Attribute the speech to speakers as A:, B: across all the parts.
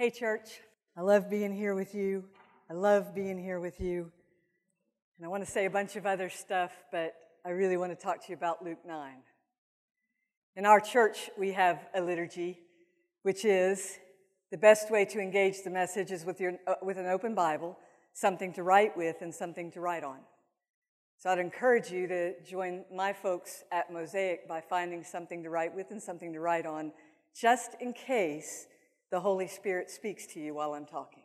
A: Hey, church. I love being here with you. I love being here with you. And I want to say a bunch of other stuff, but I really want to talk to you about Luke 9. In our church, we have a liturgy, which is the best way to engage the message is with, your, uh, with an open Bible, something to write with, and something to write on. So I'd encourage you to join my folks at Mosaic by finding something to write with and something to write on, just in case the Holy Spirit speaks to you while I'm talking.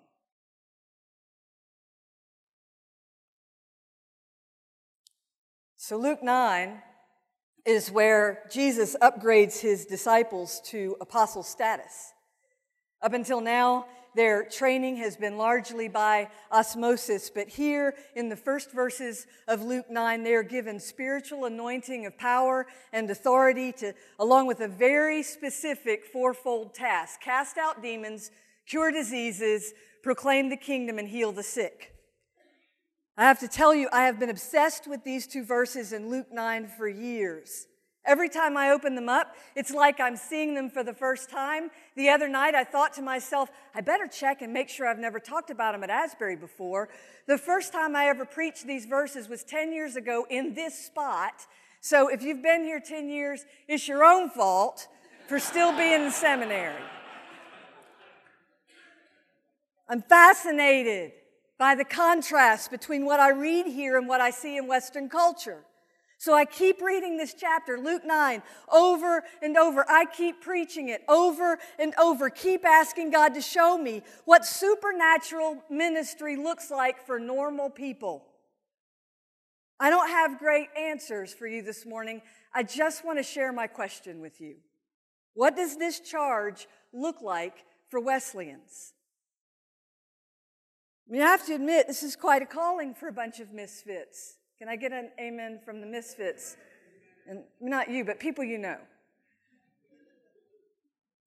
A: So, Luke 9 is where Jesus upgrades his disciples to apostle status. Up until now, their training has been largely by osmosis, but here in the first verses of Luke 9, they are given spiritual anointing of power and authority to, along with a very specific fourfold task cast out demons, cure diseases, proclaim the kingdom, and heal the sick. I have to tell you, I have been obsessed with these two verses in Luke 9 for years. Every time I open them up, it's like I'm seeing them for the first time. The other night, I thought to myself, I better check and make sure I've never talked about them at Asbury before. The first time I ever preached these verses was 10 years ago in this spot. So if you've been here 10 years, it's your own fault for still being in seminary. I'm fascinated by the contrast between what I read here and what I see in Western culture. So I keep reading this chapter, Luke 9, over and over. I keep preaching it over and over. Keep asking God to show me what supernatural ministry looks like for normal people. I don't have great answers for you this morning. I just want to share my question with you. What does this charge look like for Wesleyans? I mean, I have to admit, this is quite a calling for a bunch of misfits. Can I get an amen from the misfits? And not you, but people you know.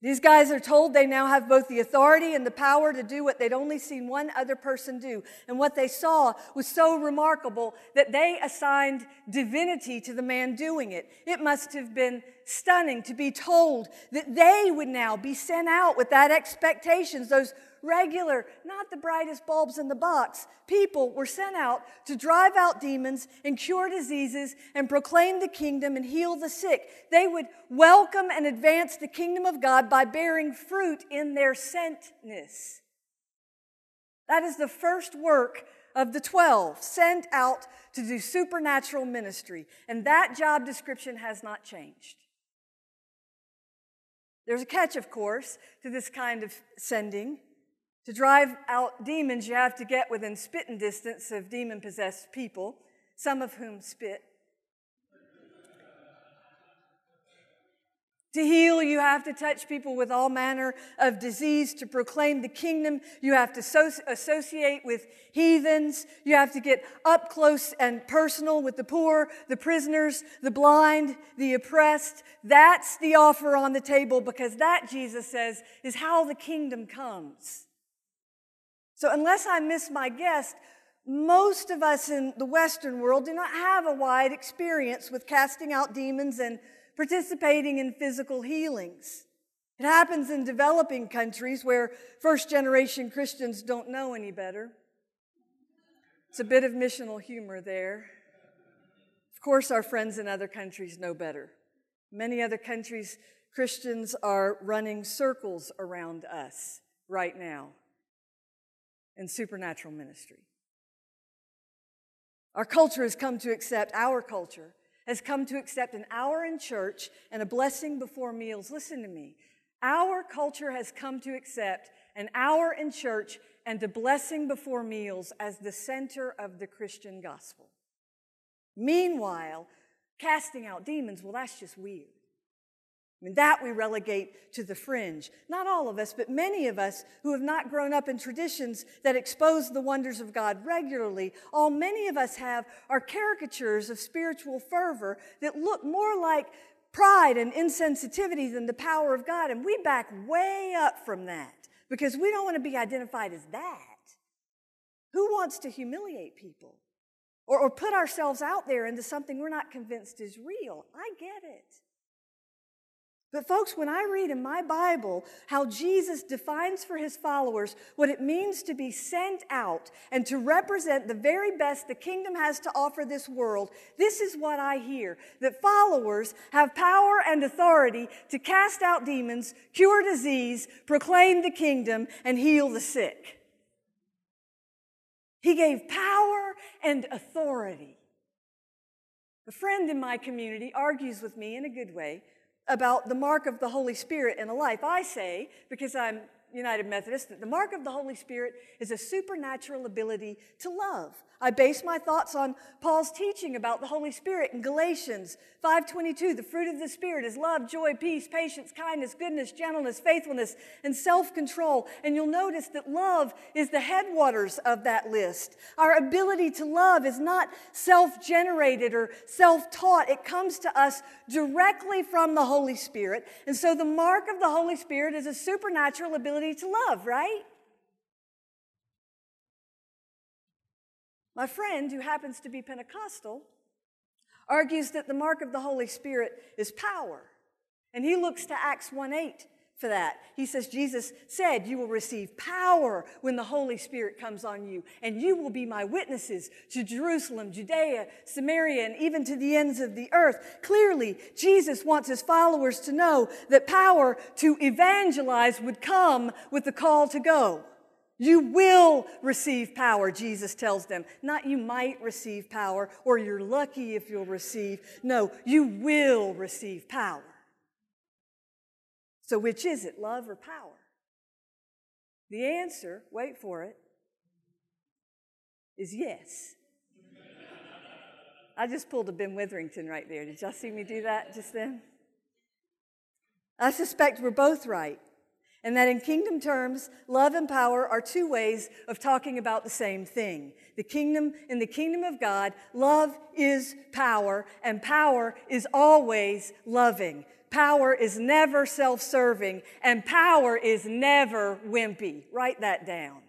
A: These guys are told they now have both the authority and the power to do what they'd only seen one other person do. And what they saw was so remarkable that they assigned divinity to the man doing it. It must have been stunning to be told that they would now be sent out with that expectations, those regular, not the brightest bulbs in the box. People were sent out to drive out demons and cure diseases and proclaim the kingdom and heal the sick. They would welcome and advance the kingdom of God by bearing fruit in their sentness. That is the first work of the 12 sent out to do supernatural ministry. And that job description has not changed. There's a catch, of course, to this kind of sending. To drive out demons, you have to get within spitting distance of demon possessed people, some of whom spit. To heal, you have to touch people with all manner of disease. To proclaim the kingdom, you have to so- associate with heathens. You have to get up close and personal with the poor, the prisoners, the blind, the oppressed. That's the offer on the table because that, Jesus says, is how the kingdom comes. So, unless I miss my guest, most of us in the Western world do not have a wide experience with casting out demons and participating in physical healings. It happens in developing countries where first generation Christians don't know any better. It's a bit of missional humor there. Of course, our friends in other countries know better. Many other countries, Christians are running circles around us right now in supernatural ministry. Our culture has come to accept, our culture has come to accept an hour in church and a blessing before meals. Listen to me. Our culture has come to accept an hour in church and a blessing before meals as the center of the Christian gospel. Meanwhile, casting out demons, well, that's just weird. That we relegate to the fringe. Not all of us, but many of us who have not grown up in traditions that expose the wonders of God regularly, all many of us have are caricatures of spiritual fervor that look more like pride and insensitivity than the power of God. And we back way up from that because we don't want to be identified as that. Who wants to humiliate people or, or put ourselves out there into something we're not convinced is real? I get it. But, folks, when I read in my Bible how Jesus defines for his followers what it means to be sent out and to represent the very best the kingdom has to offer this world, this is what I hear that followers have power and authority to cast out demons, cure disease, proclaim the kingdom, and heal the sick. He gave power and authority. A friend in my community argues with me in a good way about the mark of the Holy Spirit in a life. I say, because I'm United Methodist, that the mark of the Holy Spirit is a supernatural ability to love. I base my thoughts on Paul's teaching about the Holy Spirit in Galatians 5:22. The fruit of the Spirit is love, joy, peace, patience, kindness, goodness, gentleness, faithfulness, and self-control. And you'll notice that love is the headwaters of that list. Our ability to love is not self-generated or self-taught. It comes to us directly from the Holy Spirit. And so the mark of the Holy Spirit is a supernatural ability to love, right? My friend, who happens to be Pentecostal, argues that the mark of the Holy Spirit is power. And he looks to Acts 1 8 for that. He says, Jesus said, You will receive power when the Holy Spirit comes on you, and you will be my witnesses to Jerusalem, Judea, Samaria, and even to the ends of the earth. Clearly, Jesus wants his followers to know that power to evangelize would come with the call to go. You will receive power, Jesus tells them. Not you might receive power or you're lucky if you'll receive. No, you will receive power. So, which is it, love or power? The answer, wait for it, is yes. I just pulled a Ben Witherington right there. Did y'all see me do that just then? I suspect we're both right and that in kingdom terms, love and power are two ways of talking about the same thing. The kingdom, in the kingdom of God, love is power, and power is always loving. Power is never self serving, and power is never wimpy. Write that down.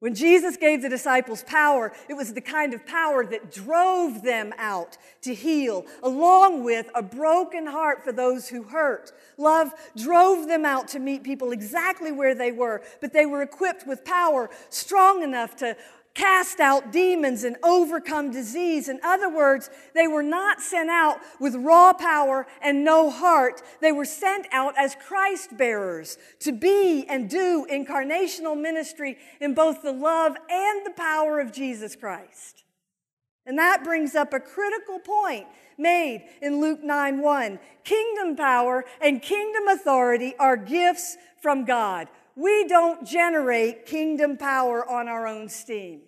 A: When Jesus gave the disciples power, it was the kind of power that drove them out to heal, along with a broken heart for those who hurt. Love drove them out to meet people exactly where they were, but they were equipped with power strong enough to cast out demons and overcome disease. In other words, they were not sent out with raw power and no heart. They were sent out as Christ bearers to be and do incarnational ministry in both the love and the power of Jesus Christ. And that brings up a critical point made in Luke 9 1. Kingdom power and kingdom authority are gifts from God. We don't generate kingdom power on our own steam.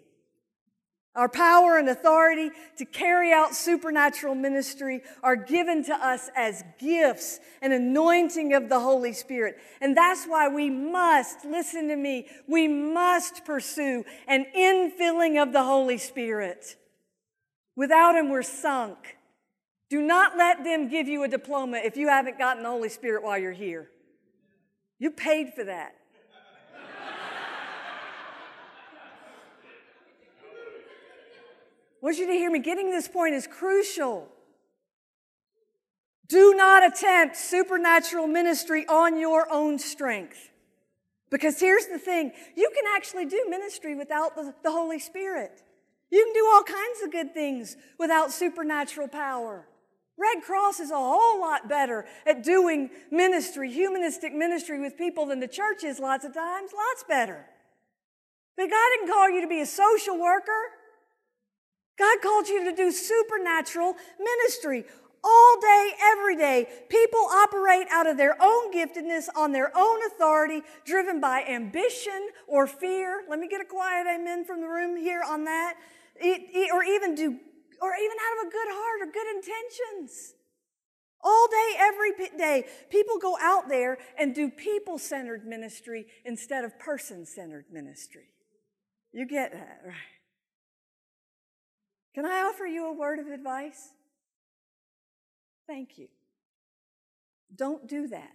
A: Our power and authority to carry out supernatural ministry are given to us as gifts, an anointing of the Holy Spirit. And that's why we must, listen to me, we must pursue an infilling of the Holy Spirit. Without Him, we're sunk. Do not let them give you a diploma if you haven't gotten the Holy Spirit while you're here. You paid for that. Want you to hear me. Getting this point is crucial. Do not attempt supernatural ministry on your own strength. Because here's the thing you can actually do ministry without the, the, Holy Spirit. You can do all kinds of good things without supernatural power. Red Cross is a whole lot better at doing ministry, humanistic ministry with people than the church is lots of times, lots better. But God didn't call you to be a social worker. God called you to do supernatural ministry all day, every day. People operate out of their own giftedness, on their own authority, driven by ambition or fear. Let me get a quiet amen from the room here on that. or even do, or even out of a good heart or good intentions. All day, every day, people go out there and do people centered ministry instead of person centered ministry. You get that, right? Can I offer you a word of advice? Thank you. Don't do that.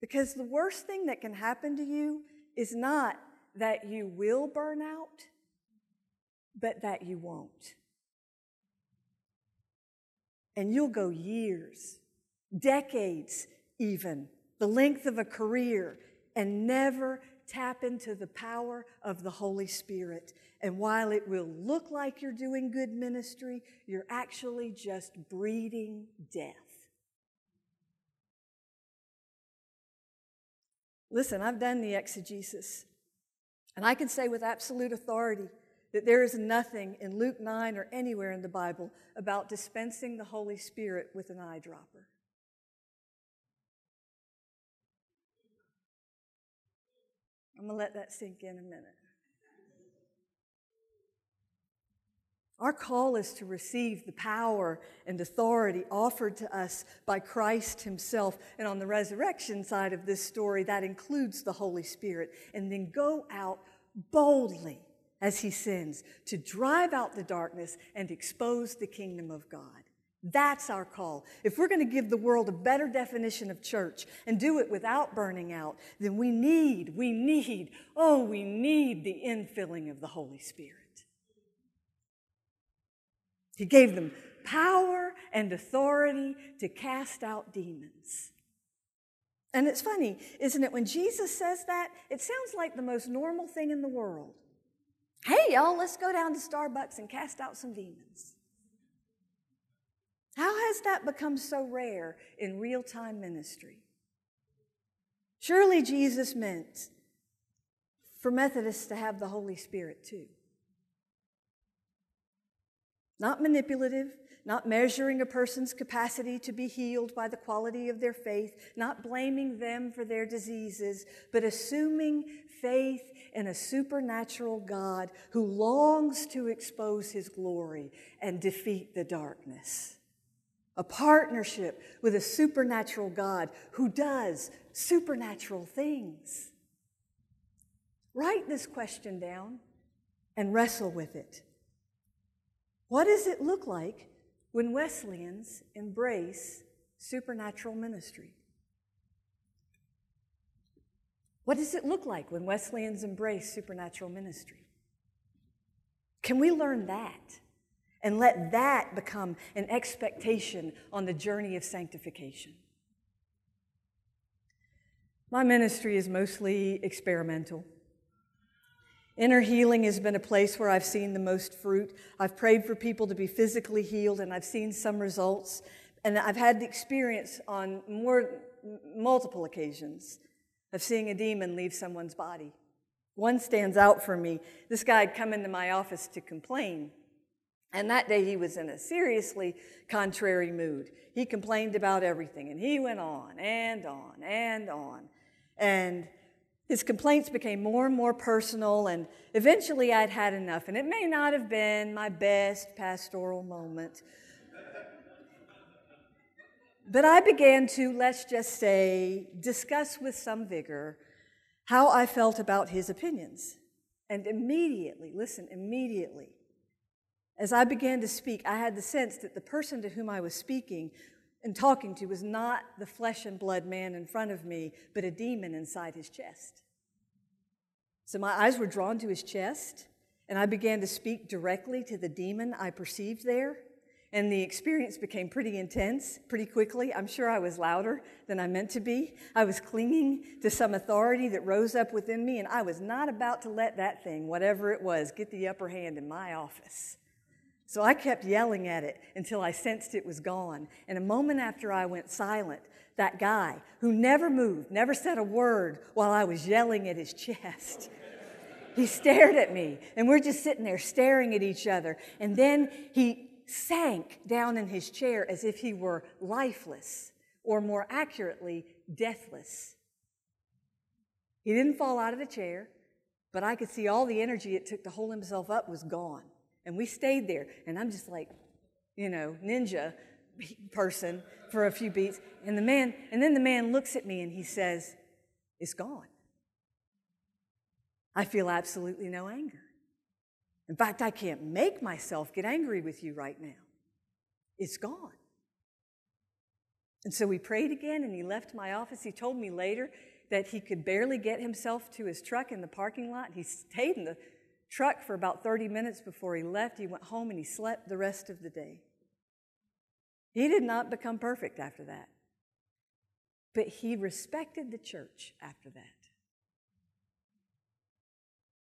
A: Because the worst thing that can happen to you is not that you will burn out, but that you won't. And you'll go years, decades even, the length of a career, and never tap into the power of the Holy Spirit. And while it will look like you're doing good ministry, you're actually just breeding death. Listen, I've done the exegesis, and I can say with absolute authority that there is nothing in Luke 9 or anywhere in the Bible about dispensing the Holy Spirit with an eyedropper. I'm going to let that sink in a minute. Our call is to receive the power and authority offered to us by Christ Himself. And on the resurrection side of this story, that includes the Holy Spirit. And then go out boldly as He sends to drive out the darkness and expose the kingdom of God. That's our call. If we're going to give the world a better definition of church and do it without burning out, then we need, we need, oh, we need the infilling of the Holy Spirit. He gave them power and authority to cast out demons. And it's funny, isn't it? When Jesus says that, it sounds like the most normal thing in the world. Hey, y'all, let's go down to Starbucks and cast out some demons. How has that become so rare in real time ministry? Surely Jesus meant for Methodists to have the Holy Spirit too. Not manipulative, not measuring a person's capacity to be healed by the quality of their faith, not blaming them for their diseases, but assuming faith in a supernatural God who longs to expose his glory and defeat the darkness a partnership with a supernatural God who does supernatural things. Write this question down and wrestle with it. What does it look like when Wesleyans embrace supernatural ministry? What does it look like when Wesleyans embrace supernatural ministry? Can we learn that? And let that become an expectation on the journey of sanctification. My ministry is mostly experimental. Inner healing has been a place where I've seen the most fruit. I've prayed for people to be physically healed, and I've seen some results. And I've had the experience on more, multiple occasions of seeing a demon leave someone's body. One stands out for me. This guy had come into my office to complain and that day he was in a seriously contrary mood. He complained about everything and he went on and on and on. And his complaints became more and more personal, and eventually I'd had enough. And it may not have been my best pastoral moment. But I began to, let's just say, discuss with some vigor how I felt about his opinions. And immediately, listen, immediately, as I began to speak, I had the sense that the person to whom I was speaking and talking to was not the flesh and blood man in front of me, but a demon inside his chest. So my eyes were drawn to his chest, and I began to speak directly to the demon I perceived there. And the experience became pretty intense pretty quickly. I'm sure I was louder than I meant to be. I was clinging to some authority that rose up within me, and I was not about to let that thing, whatever it was, get the upper hand in my office. So I kept yelling at it until I sensed it was gone. And a moment after I went silent, that guy who never moved, never said a word while I was yelling at his chest, he stared at me. And we're just sitting there staring at each other. And then he sank down in his chair as if he were lifeless, or more accurately, deathless. He didn't fall out of the chair, but I could see all the energy it took to hold himself up was gone. And we stayed there. And I'm just like, you know, ninja person for a few beats. And the man, and then the man looks at me and he says, It's gone. I feel absolutely no anger. In fact, I can't make myself get angry with you right now. It's gone. And so we prayed again, and he left my office. He told me later that he could barely get himself to his truck in the parking lot. He stayed in the truck for about 30 minutes before he left. He went home and he slept the rest of the day. He did not become perfect after that. But he respected the church after that.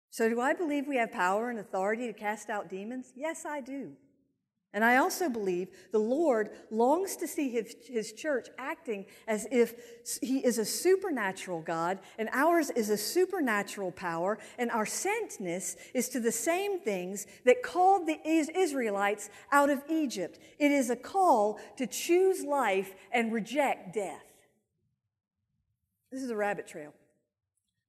A: So, do I believe we have power and authority to cast out demons? Yes, I do. And I also believe the Lord longs to see his, his church acting as if he is a supernatural God and ours is a supernatural power, and our sentness is to the same things that called the Israelites out of Egypt. It is a call to choose life and reject death. This is a rabbit trail.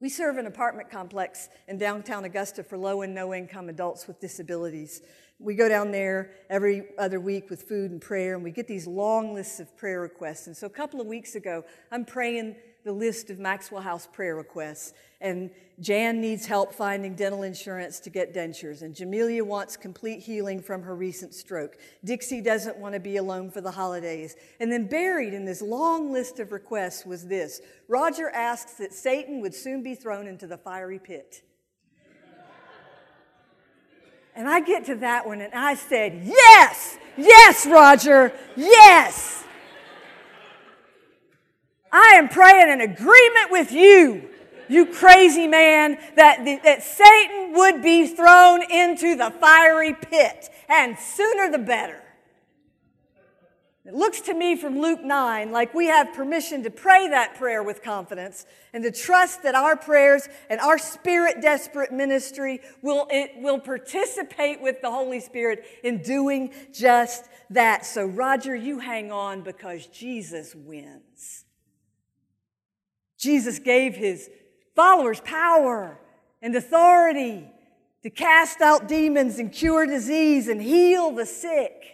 A: We serve an apartment complex in downtown Augusta for low and no income adults with disabilities. We go down there every other week with food and prayer, and we get these long lists of prayer requests. And so a couple of weeks ago, I'm praying the list of Maxwell House prayer requests. And Jan needs help finding dental insurance to get dentures. And Jamelia wants complete healing from her recent stroke. Dixie doesn't want to be alone for the holidays. And then buried in this long list of requests was this Roger asks that Satan would soon be thrown into the fiery pit. And I get to that one and I said, Yes, yes, Roger, yes. I am praying in agreement with you, you crazy man, that, that Satan would be thrown into the fiery pit, and sooner the better. It looks to me from Luke 9 like we have permission to pray that prayer with confidence and to trust that our prayers and our spirit desperate ministry will, it will participate with the Holy Spirit in doing just that. So, Roger, you hang on because Jesus wins. Jesus gave his followers power and authority to cast out demons and cure disease and heal the sick.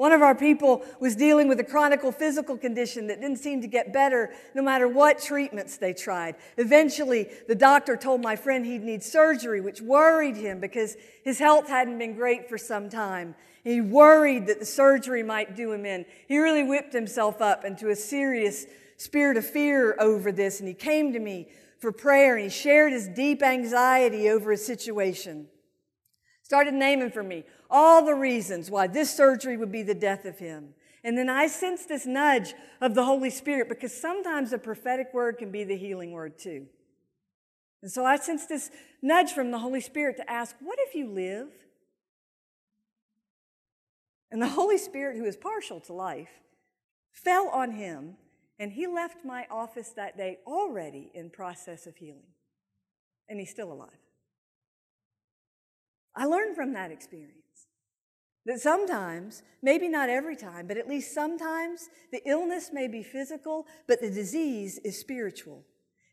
A: One of our people was dealing with a chronic physical condition that didn't seem to get better no matter what treatments they tried. Eventually, the doctor told my friend he'd need surgery, which worried him because his health hadn't been great for some time. He worried that the surgery might do him in. He really whipped himself up into a serious spirit of fear over this, and he came to me for prayer and he shared his deep anxiety over his situation. Started naming for me all the reasons why this surgery would be the death of him. And then I sensed this nudge of the Holy Spirit because sometimes a prophetic word can be the healing word too. And so I sensed this nudge from the Holy Spirit to ask, What if you live? And the Holy Spirit, who is partial to life, fell on him, and he left my office that day already in process of healing. And he's still alive. I learned from that experience. That sometimes, maybe not every time, but at least sometimes, the illness may be physical, but the disease is spiritual.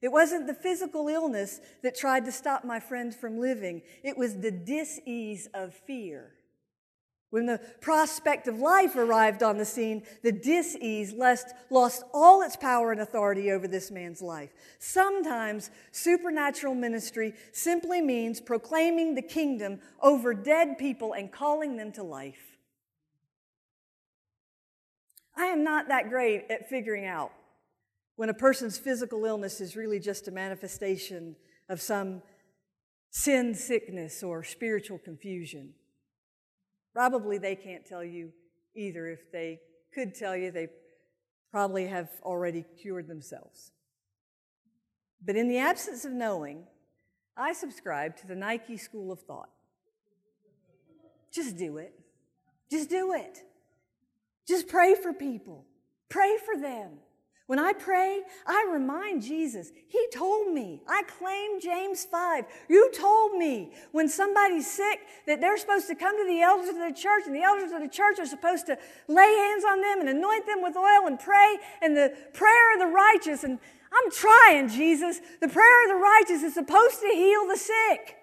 A: It wasn't the physical illness that tried to stop my friend from living, it was the dis-ease of fear. When the prospect of life arrived on the scene, the dis-ease lost all its power and authority over this man's life. Sometimes supernatural ministry simply means proclaiming the kingdom over dead people and calling them to life. I am not that great at figuring out when a person's physical illness is really just a manifestation of some sin sickness or spiritual confusion. Probably they can't tell you either. If they could tell you, they probably have already cured themselves. But in the absence of knowing, I subscribe to the Nike school of thought. Just do it. Just do it. Just pray for people. Pray for them. When I pray, I remind Jesus, He told me. I claim James 5. You told me when somebody's sick that they're supposed to come to the elders of the church, and the elders of the church are supposed to lay hands on them and anoint them with oil and pray, and the prayer of the righteous. And I'm trying, Jesus. The prayer of the righteous is supposed to heal the sick.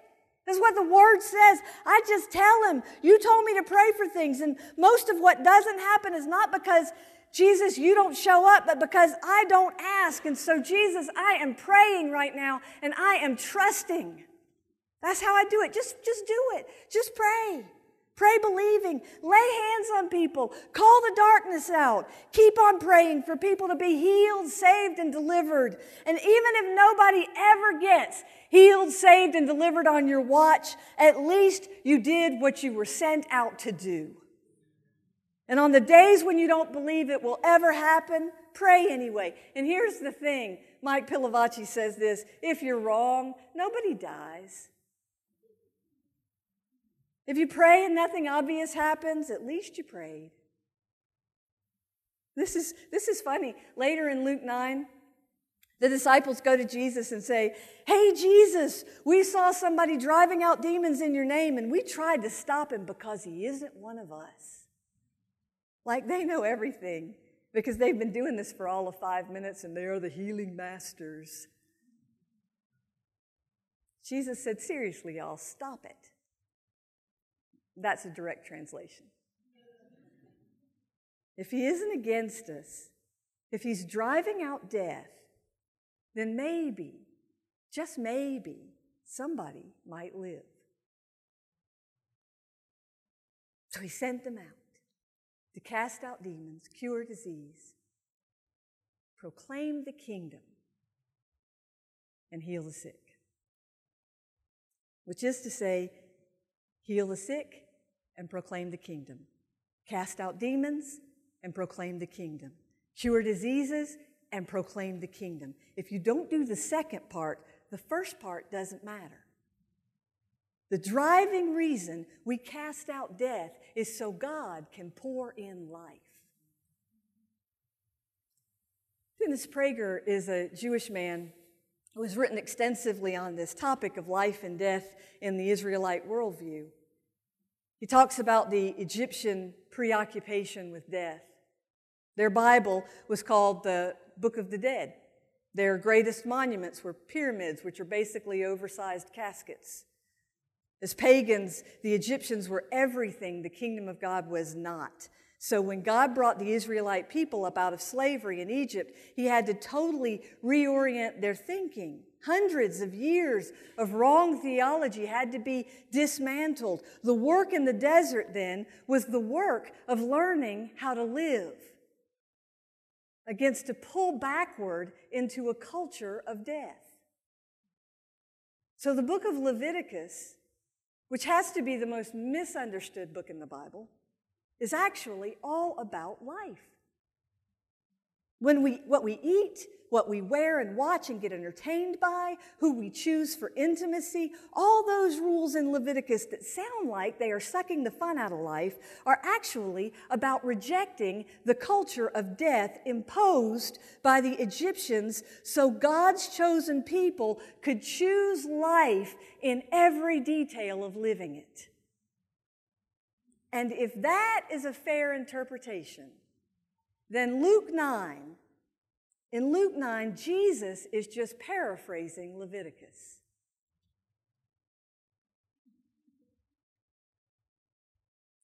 A: That's what the word says. I just tell him, You told me to pray for things. And most of what doesn't happen is not because Jesus, you don't show up, but because I don't ask. And so, Jesus, I am praying right now and I am trusting. That's how I do it. Just, just do it. Just pray. Pray believing. Lay hands on people. Call the darkness out. Keep on praying for people to be healed, saved, and delivered. And even if nobody ever gets healed, saved, and delivered on your watch, at least you did what you were sent out to do. And on the days when you don't believe it will ever happen, pray anyway. And here's the thing Mike Pilavachi says this if you're wrong, nobody dies. If you pray and nothing obvious happens, at least you prayed. This is, this is funny. Later in Luke 9, the disciples go to Jesus and say, Hey, Jesus, we saw somebody driving out demons in your name, and we tried to stop him because he isn't one of us. Like they know everything because they've been doing this for all of five minutes and they are the healing masters. Jesus said, Seriously, y'all, stop it. That's a direct translation. If he isn't against us, if he's driving out death, then maybe, just maybe, somebody might live. So he sent them out to cast out demons, cure disease, proclaim the kingdom, and heal the sick. Which is to say, heal the sick and proclaim the kingdom, cast out demons and proclaim the kingdom, cure diseases and proclaim the kingdom. If you don't do the second part, the first part doesn't matter. The driving reason we cast out death is so God can pour in life. Dennis Prager is a Jewish man who has written extensively on this topic of life and death in the Israelite worldview. He talks about the Egyptian preoccupation with death. Their Bible was called the Book of the Dead. Their greatest monuments were pyramids, which are basically oversized caskets. As pagans, the Egyptians were everything the kingdom of God was not. So when God brought the Israelite people up out of slavery in Egypt, he had to totally reorient their thinking. Hundreds of years of wrong theology had to be dismantled. The work in the desert then was the work of learning how to live against to pull backward into a culture of death. So the book of Leviticus which has to be the most misunderstood book in the Bible, is actually all about life. When we, what we eat, what we wear and watch and get entertained by, who we choose for intimacy, all those rules in Leviticus that sound like they are sucking the fun out of life are actually about rejecting the culture of death imposed by the Egyptians so God's chosen people could choose life in every detail of living it. And if that is a fair interpretation, then Luke 9 in Luke 9, Jesus is just paraphrasing Leviticus.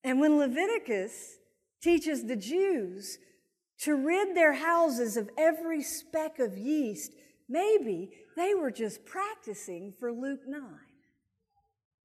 A: And when Leviticus teaches the Jews to rid their houses of every speck of yeast, maybe they were just practicing for Luke 9.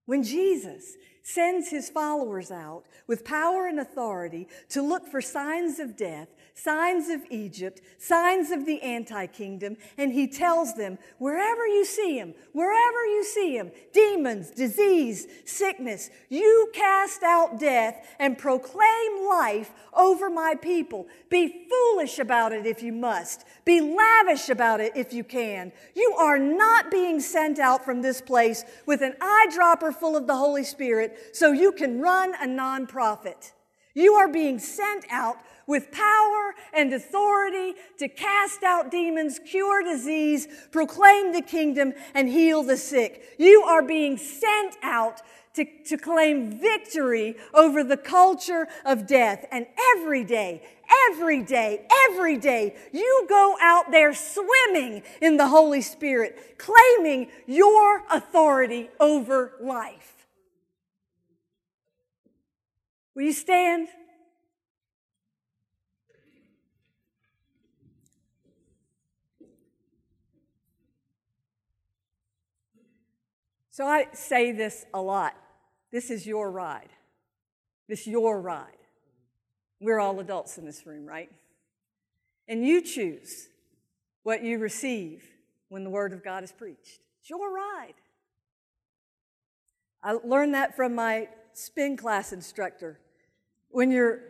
A: When Jesus sends his followers out with power and authority to look for signs of death, signs of Egypt, signs of the anti kingdom, and he tells them, wherever you see him, wherever you see him, demons, disease, sickness, you cast out death and proclaim life over my people. Be foolish about it if you must, be lavish about it if you can. You are not being sent out from this place with an eyedropper full of the Holy Spirit so you can run a nonprofit. You are being sent out with power and authority to cast out demons, cure disease, proclaim the kingdom, and heal the sick. You are being sent out to, to claim victory over the culture of death. And every day, every day, every day, you go out there swimming in the Holy Spirit, claiming your authority over life. Will you stand? So I say this a lot. This is your ride. This is your ride. We're all adults in this room, right? And you choose what you receive when the Word of God is preached. It's your ride. I learned that from my spin class instructor. When you're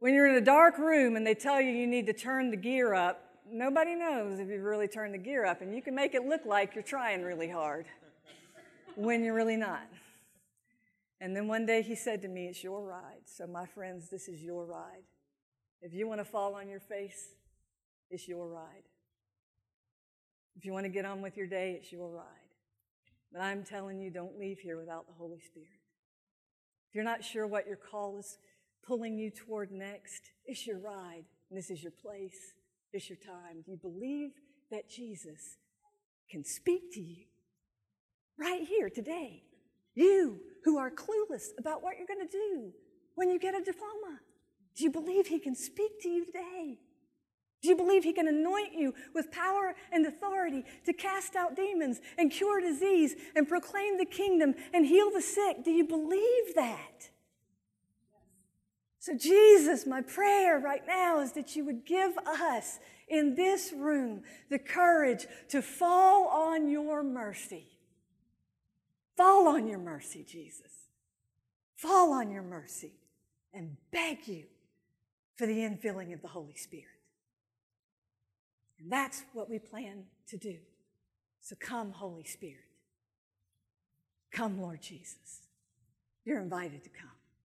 A: When you're in a dark room and they tell you you need to turn the gear up, nobody knows if you've really turned the gear up, and you can make it look like you're trying really hard when you're really not. And then one day he said to me, It's your ride. So, my friends, this is your ride. If you want to fall on your face, it's your ride. If you want to get on with your day, it's your ride. But I'm telling you, don't leave here without the Holy Spirit. If you're not sure what your call is pulling you toward next, it's your ride. And this is your place. It's your time. Do you believe that Jesus can speak to you right here today? You who are clueless about what you're going to do when you get a diploma. Do you believe he can speak to you today? Do you believe he can anoint you with power and authority to cast out demons and cure disease and proclaim the kingdom and heal the sick? Do you believe that? So, Jesus, my prayer right now is that you would give us in this room the courage to fall on your mercy. Fall on your mercy, Jesus. Fall on your mercy and beg you for the infilling of the Holy Spirit. And that's what we plan to do. So come, Holy Spirit. Come, Lord Jesus. You're invited to come.